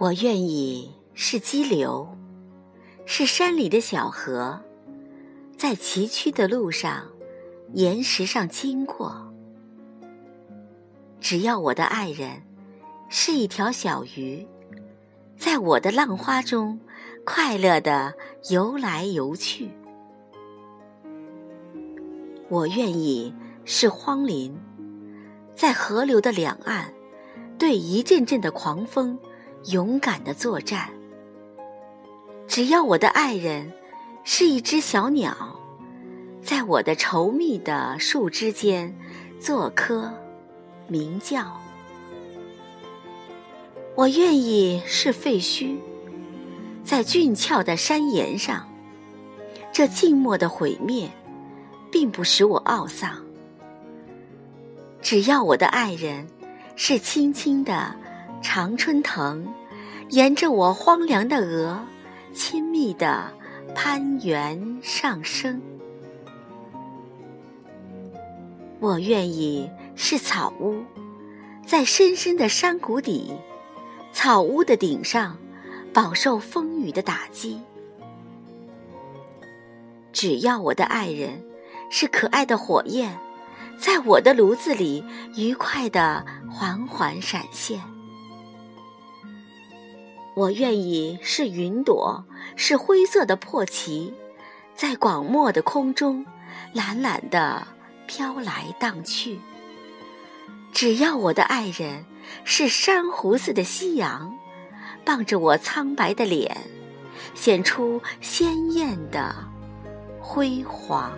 我愿意是激流，是山里的小河，在崎岖的路上、岩石上经过。只要我的爱人是一条小鱼，在我的浪花中快乐地游来游去。我愿意是荒林，在河流的两岸，对一阵阵的狂风。勇敢的作战。只要我的爱人是一只小鸟，在我的稠密的树枝间做棵鸣叫。我愿意是废墟，在俊俏的山岩上，这静默的毁灭，并不使我懊丧。只要我的爱人是轻轻的。常春藤沿着我荒凉的额，亲密地攀援上升。我愿意是草屋，在深深的山谷底，草屋的顶上饱受风雨的打击。只要我的爱人是可爱的火焰，在我的炉子里愉快地缓缓闪现。我愿意是云朵，是灰色的破旗，在广漠的空中懒懒地飘来荡去。只要我的爱人是珊瑚似的夕阳，傍着我苍白的脸，显出鲜艳的辉煌。